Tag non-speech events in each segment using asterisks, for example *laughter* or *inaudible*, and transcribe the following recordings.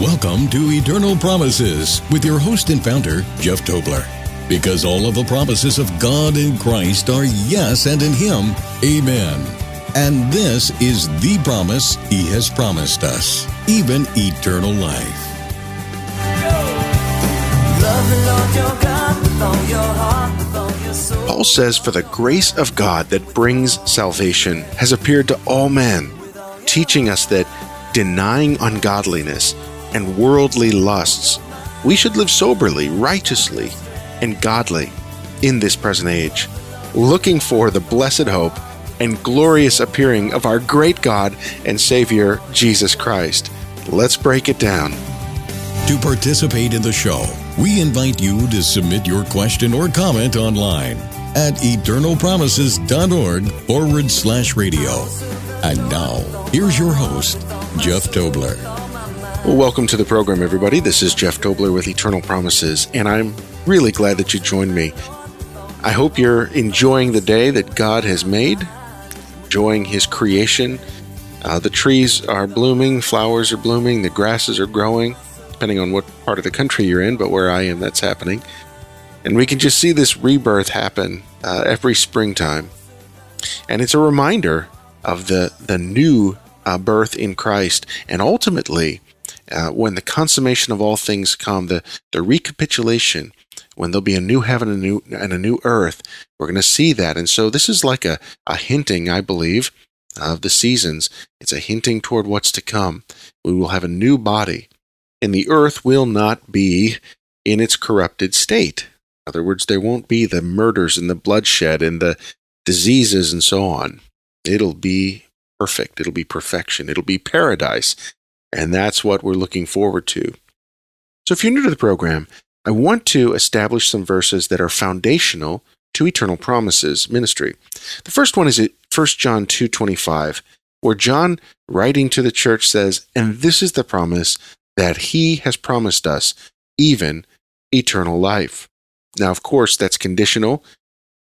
Welcome to Eternal Promises with your host and founder, Jeff Tobler. Because all of the promises of God in Christ are yes, and in Him, amen. And this is the promise He has promised us, even eternal life. Paul says, For the grace of God that brings salvation has appeared to all men, teaching us that denying ungodliness and worldly lusts, we should live soberly, righteously, and godly in this present age, looking for the blessed hope and glorious appearing of our great God and Savior, Jesus Christ. Let's break it down. To participate in the show, we invite you to submit your question or comment online at eternalpromises.org forward slash radio. And now, here's your host, Jeff Tobler. Well, welcome to the program, everybody. This is Jeff Tobler with Eternal Promises, and I'm really glad that you joined me. I hope you're enjoying the day that God has made, enjoying His creation. Uh, the trees are blooming, flowers are blooming, the grasses are growing, depending on what part of the country you're in, but where I am, that's happening. And we can just see this rebirth happen uh, every springtime. And it's a reminder of the, the new uh, birth in Christ. And ultimately, uh, when the consummation of all things come, the, the recapitulation, when there'll be a new heaven and a new, and a new earth, we're going to see that. And so this is like a, a hinting, I believe, of the seasons. It's a hinting toward what's to come. We will have a new body, and the earth will not be in its corrupted state. In other words, there won't be the murders and the bloodshed and the diseases and so on. It'll be perfect. It'll be perfection. It'll be paradise. And that's what we're looking forward to. So if you're new to the program, I want to establish some verses that are foundational to eternal promises ministry. The first one is 1 John 2:25, where John writing to the church says, "And this is the promise that he has promised us, even eternal life." Now, of course, that's conditional,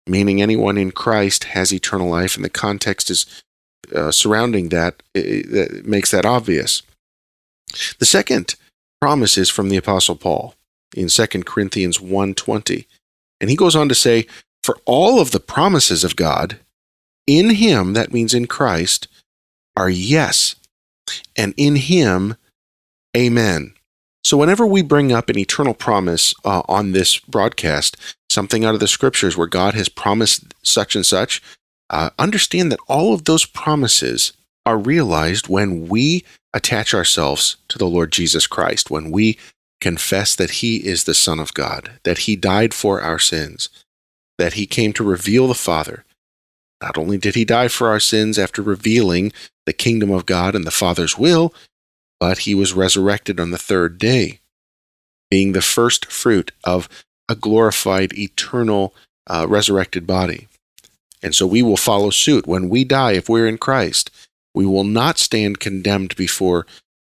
meaning anyone in Christ has eternal life, and the context is uh, surrounding that that makes that obvious. The second promise is from the apostle Paul in 2 Corinthians 1:20. And he goes on to say, "For all of the promises of God in him, that means in Christ, are yes, and in him amen." So whenever we bring up an eternal promise uh, on this broadcast, something out of the scriptures where God has promised such and such, uh, understand that all of those promises are realized when we attach ourselves to the Lord Jesus Christ, when we confess that He is the Son of God, that He died for our sins, that He came to reveal the Father. Not only did He die for our sins after revealing the kingdom of God and the Father's will, but He was resurrected on the third day, being the first fruit of a glorified, eternal, uh, resurrected body. And so we will follow suit. When we die, if we're in Christ, we will not stand condemned before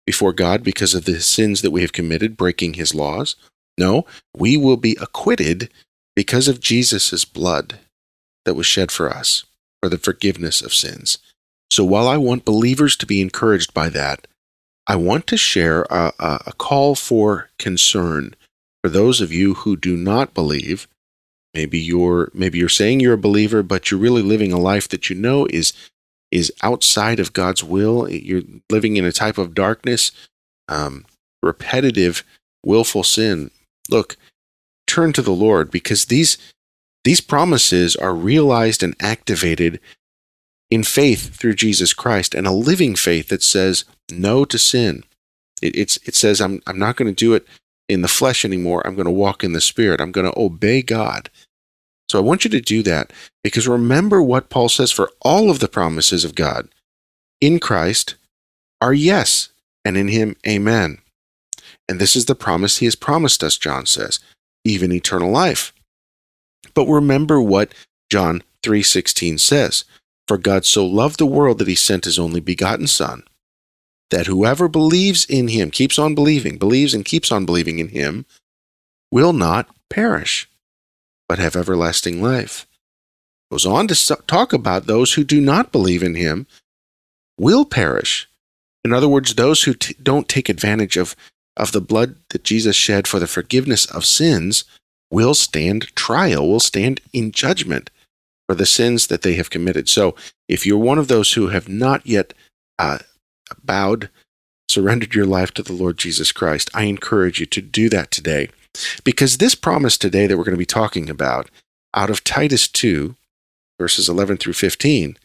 before God because of the sins that we have committed, breaking his laws. No, we will be acquitted because of Jesus' blood that was shed for us, for the forgiveness of sins. So while I want believers to be encouraged by that, I want to share a, a, a call for concern for those of you who do not believe. Maybe you're maybe you're saying you're a believer, but you're really living a life that you know is is outside of God's will. You're living in a type of darkness, um, repetitive, willful sin. Look, turn to the Lord because these these promises are realized and activated in faith through Jesus Christ and a living faith that says no to sin. It, it's, it says, I'm, I'm not going to do it in the flesh anymore. I'm going to walk in the spirit. I'm going to obey God. So I want you to do that because remember what Paul says for all of the promises of God in Christ are yes, and in him, amen. And this is the promise he has promised us, John says, even eternal life. But remember what John 3:16 says, for God so loved the world that he sent his only begotten son, that whoever believes in him, keeps on believing, believes and keeps on believing in him, will not perish, but have everlasting life. Goes on to talk about those who do not believe in him will perish. In other words, those who t- don't take advantage of of the blood that Jesus shed for the forgiveness of sins will stand trial, will stand in judgment for the sins that they have committed. So if you're one of those who have not yet uh, bowed, surrendered your life to the Lord Jesus Christ, I encourage you to do that today. Because this promise today that we're going to be talking about out of Titus 2, verses 11 through 15,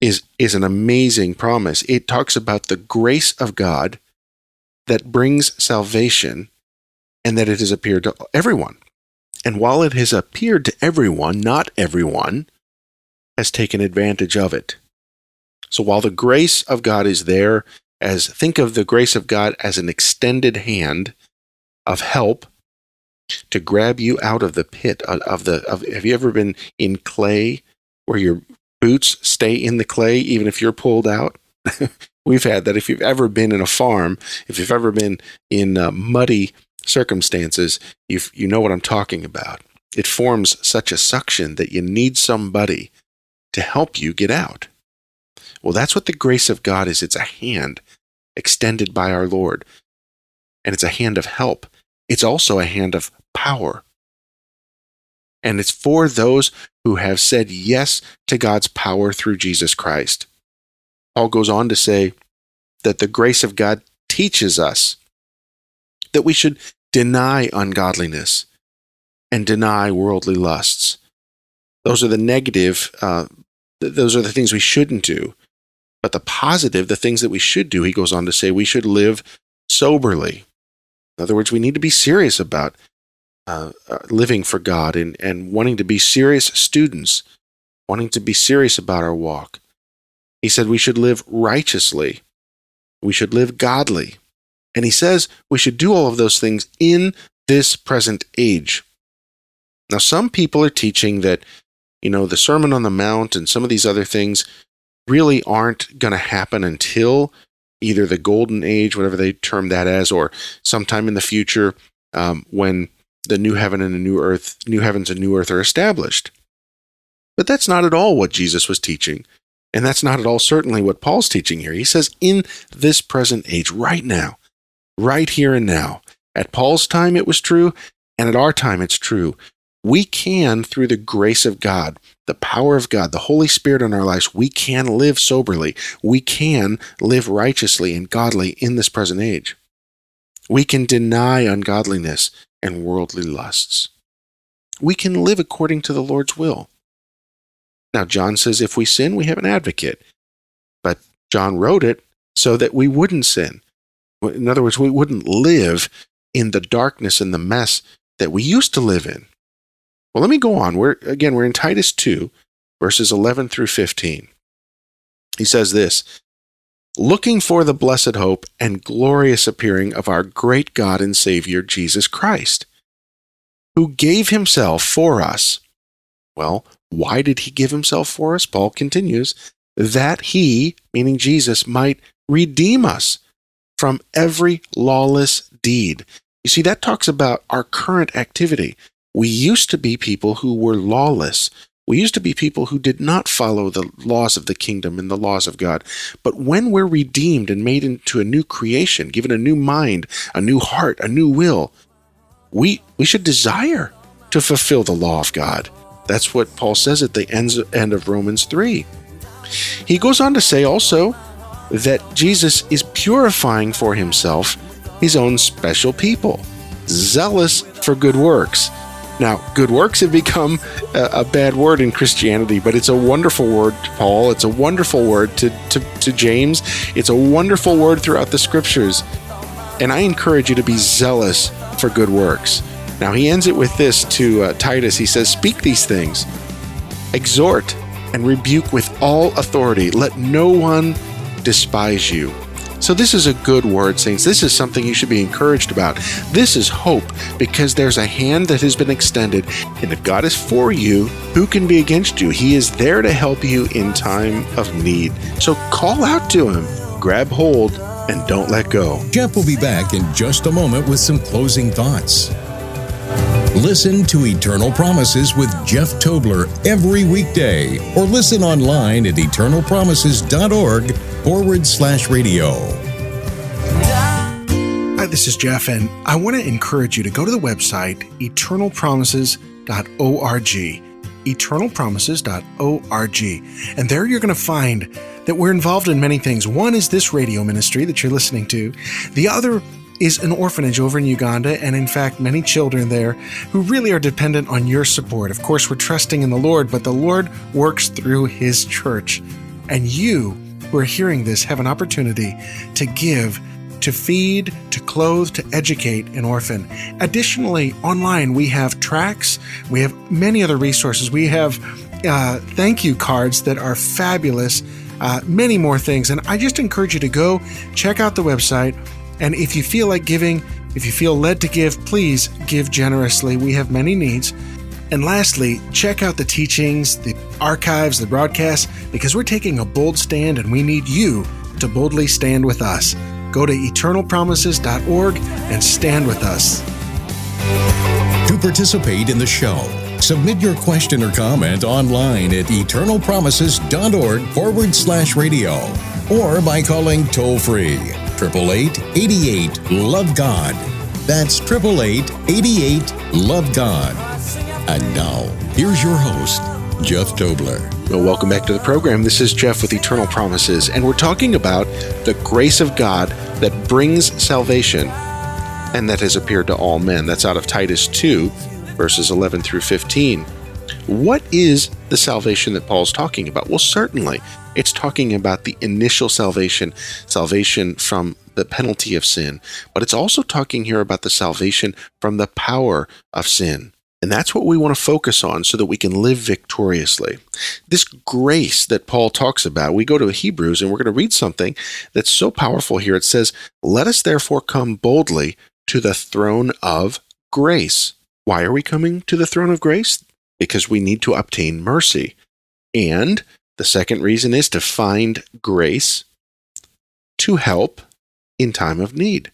is, is an amazing promise. It talks about the grace of God that brings salvation and that it has appeared to everyone. And while it has appeared to everyone, not everyone has taken advantage of it. So while the grace of God is there, as think of the grace of God as an extended hand of help to grab you out of the pit of the of have you ever been in clay where your boots stay in the clay even if you're pulled out? *laughs* We've had that. If you've ever been in a farm if you've ever been in uh, muddy circumstances you you know what I'm talking about. It forms such a suction that you need somebody to help you get out. Well that's what the grace of God is. It's a hand extended by our Lord and it's a hand of help it's also a hand of power. And it's for those who have said yes to God's power through Jesus Christ. Paul goes on to say that the grace of God teaches us that we should deny ungodliness and deny worldly lusts. Those are the negative, uh, th- those are the things we shouldn't do. But the positive, the things that we should do, he goes on to say we should live soberly. In other words, we need to be serious about uh, uh, living for God and, and wanting to be serious students, wanting to be serious about our walk. He said we should live righteously, we should live godly. And he says we should do all of those things in this present age. Now, some people are teaching that, you know, the Sermon on the Mount and some of these other things really aren't going to happen until either the golden age, whatever they term that as, or sometime in the future um, when the new heaven and the new earth, new heavens and new earth are established. But that's not at all what Jesus was teaching. And that's not at all certainly what Paul's teaching here. He says, in this present age, right now, right here and now. At Paul's time, it was true, and at our time, it's true. We can, through the grace of God, the power of God, the Holy Spirit in our lives, we can live soberly. We can live righteously and godly in this present age. We can deny ungodliness and worldly lusts. We can live according to the Lord's will. Now, John says if we sin, we have an advocate. But John wrote it so that we wouldn't sin. In other words, we wouldn't live in the darkness and the mess that we used to live in. Well, let me go on. We're again, we're in Titus 2, verses 11 through 15. He says this, looking for the blessed hope and glorious appearing of our great God and Savior Jesus Christ, who gave himself for us. Well, why did he give himself for us? Paul continues, that he, meaning Jesus, might redeem us from every lawless deed. You see, that talks about our current activity. We used to be people who were lawless. We used to be people who did not follow the laws of the kingdom and the laws of God. But when we're redeemed and made into a new creation, given a new mind, a new heart, a new will, we, we should desire to fulfill the law of God. That's what Paul says at the end of Romans 3. He goes on to say also that Jesus is purifying for himself his own special people, zealous for good works. Now, good works have become a, a, bad word in Christianity, but it's a wonderful word to Paul. It's a wonderful word to, to, to James. It's a wonderful word throughout the scriptures. And I encourage you to be zealous for good works. Now, he ends it with this to uh, Titus. He says, Speak these things, exhort and rebuke with all authority. Let no one despise you. So, this is a good word, saints. This is something you should be encouraged about. This is hope because there's a hand that has been extended. And if God is for you, who can be against you? He is there to help you in time of need. So, call out to Him, grab hold, and don't let go. Jeff will be back in just a moment with some closing thoughts. Listen to Eternal Promises with Jeff Tobler every weekday or listen online at eternalpromises.org forward slash radio. Hi, this is Jeff, and I want to encourage you to go to the website eternalpromises.org. Eternalpromises.org. And there you're going to find that we're involved in many things. One is this radio ministry that you're listening to, the other is an orphanage over in Uganda, and in fact, many children there who really are dependent on your support. Of course, we're trusting in the Lord, but the Lord works through His church. And you who are hearing this have an opportunity to give to feed, to clothe, to educate an orphan. Additionally, online we have tracks, we have many other resources. We have uh, thank you cards that are fabulous, uh, many more things. And I just encourage you to go check out the website. And if you feel like giving, if you feel led to give, please give generously. We have many needs. And lastly, check out the teachings, the archives, the broadcasts, because we're taking a bold stand and we need you to boldly stand with us. Go to eternalpromises.org and stand with us. To participate in the show, submit your question or comment online at eternalpromises.org forward slash radio or by calling toll free 888 88 Love God. That's 888 88 Love God. And now, here's your host, Jeff Tobler. Well, welcome back to the program. This is Jeff with Eternal Promises, and we're talking about the grace of God that brings salvation and that has appeared to all men. That's out of Titus 2, verses 11 through 15. What is the salvation that Paul's talking about? Well, certainly it's talking about the initial salvation, salvation from the penalty of sin, but it's also talking here about the salvation from the power of sin. And that's what we want to focus on so that we can live victoriously. This grace that Paul talks about, we go to Hebrews and we're going to read something that's so powerful here. It says, Let us therefore come boldly to the throne of grace. Why are we coming to the throne of grace? Because we need to obtain mercy. And the second reason is to find grace to help in time of need.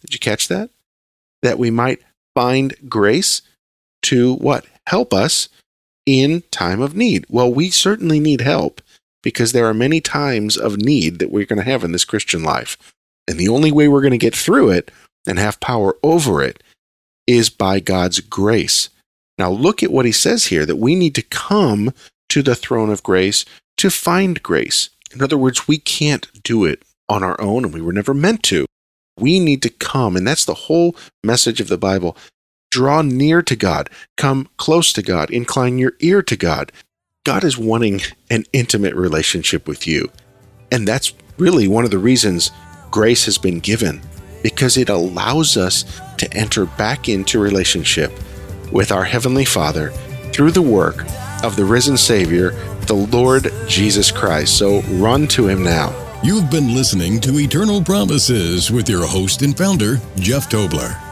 Did you catch that? That we might find grace to what? Help us in time of need. Well, we certainly need help because there are many times of need that we're going to have in this Christian life. And the only way we're going to get through it and have power over it is by God's grace. Now, look at what he says here that we need to come to the throne of grace to find grace. In other words, we can't do it on our own, and we were never meant to. We need to come, and that's the whole message of the Bible Draw near to God, come close to God, incline your ear to God. God is wanting an intimate relationship with you. And that's really one of the reasons grace has been given, because it allows us to enter back into relationship with our Heavenly Father through the work of the risen Savior, the Lord Jesus Christ. So run to Him now. You've been listening to Eternal Promises with your host and founder, Jeff Tobler.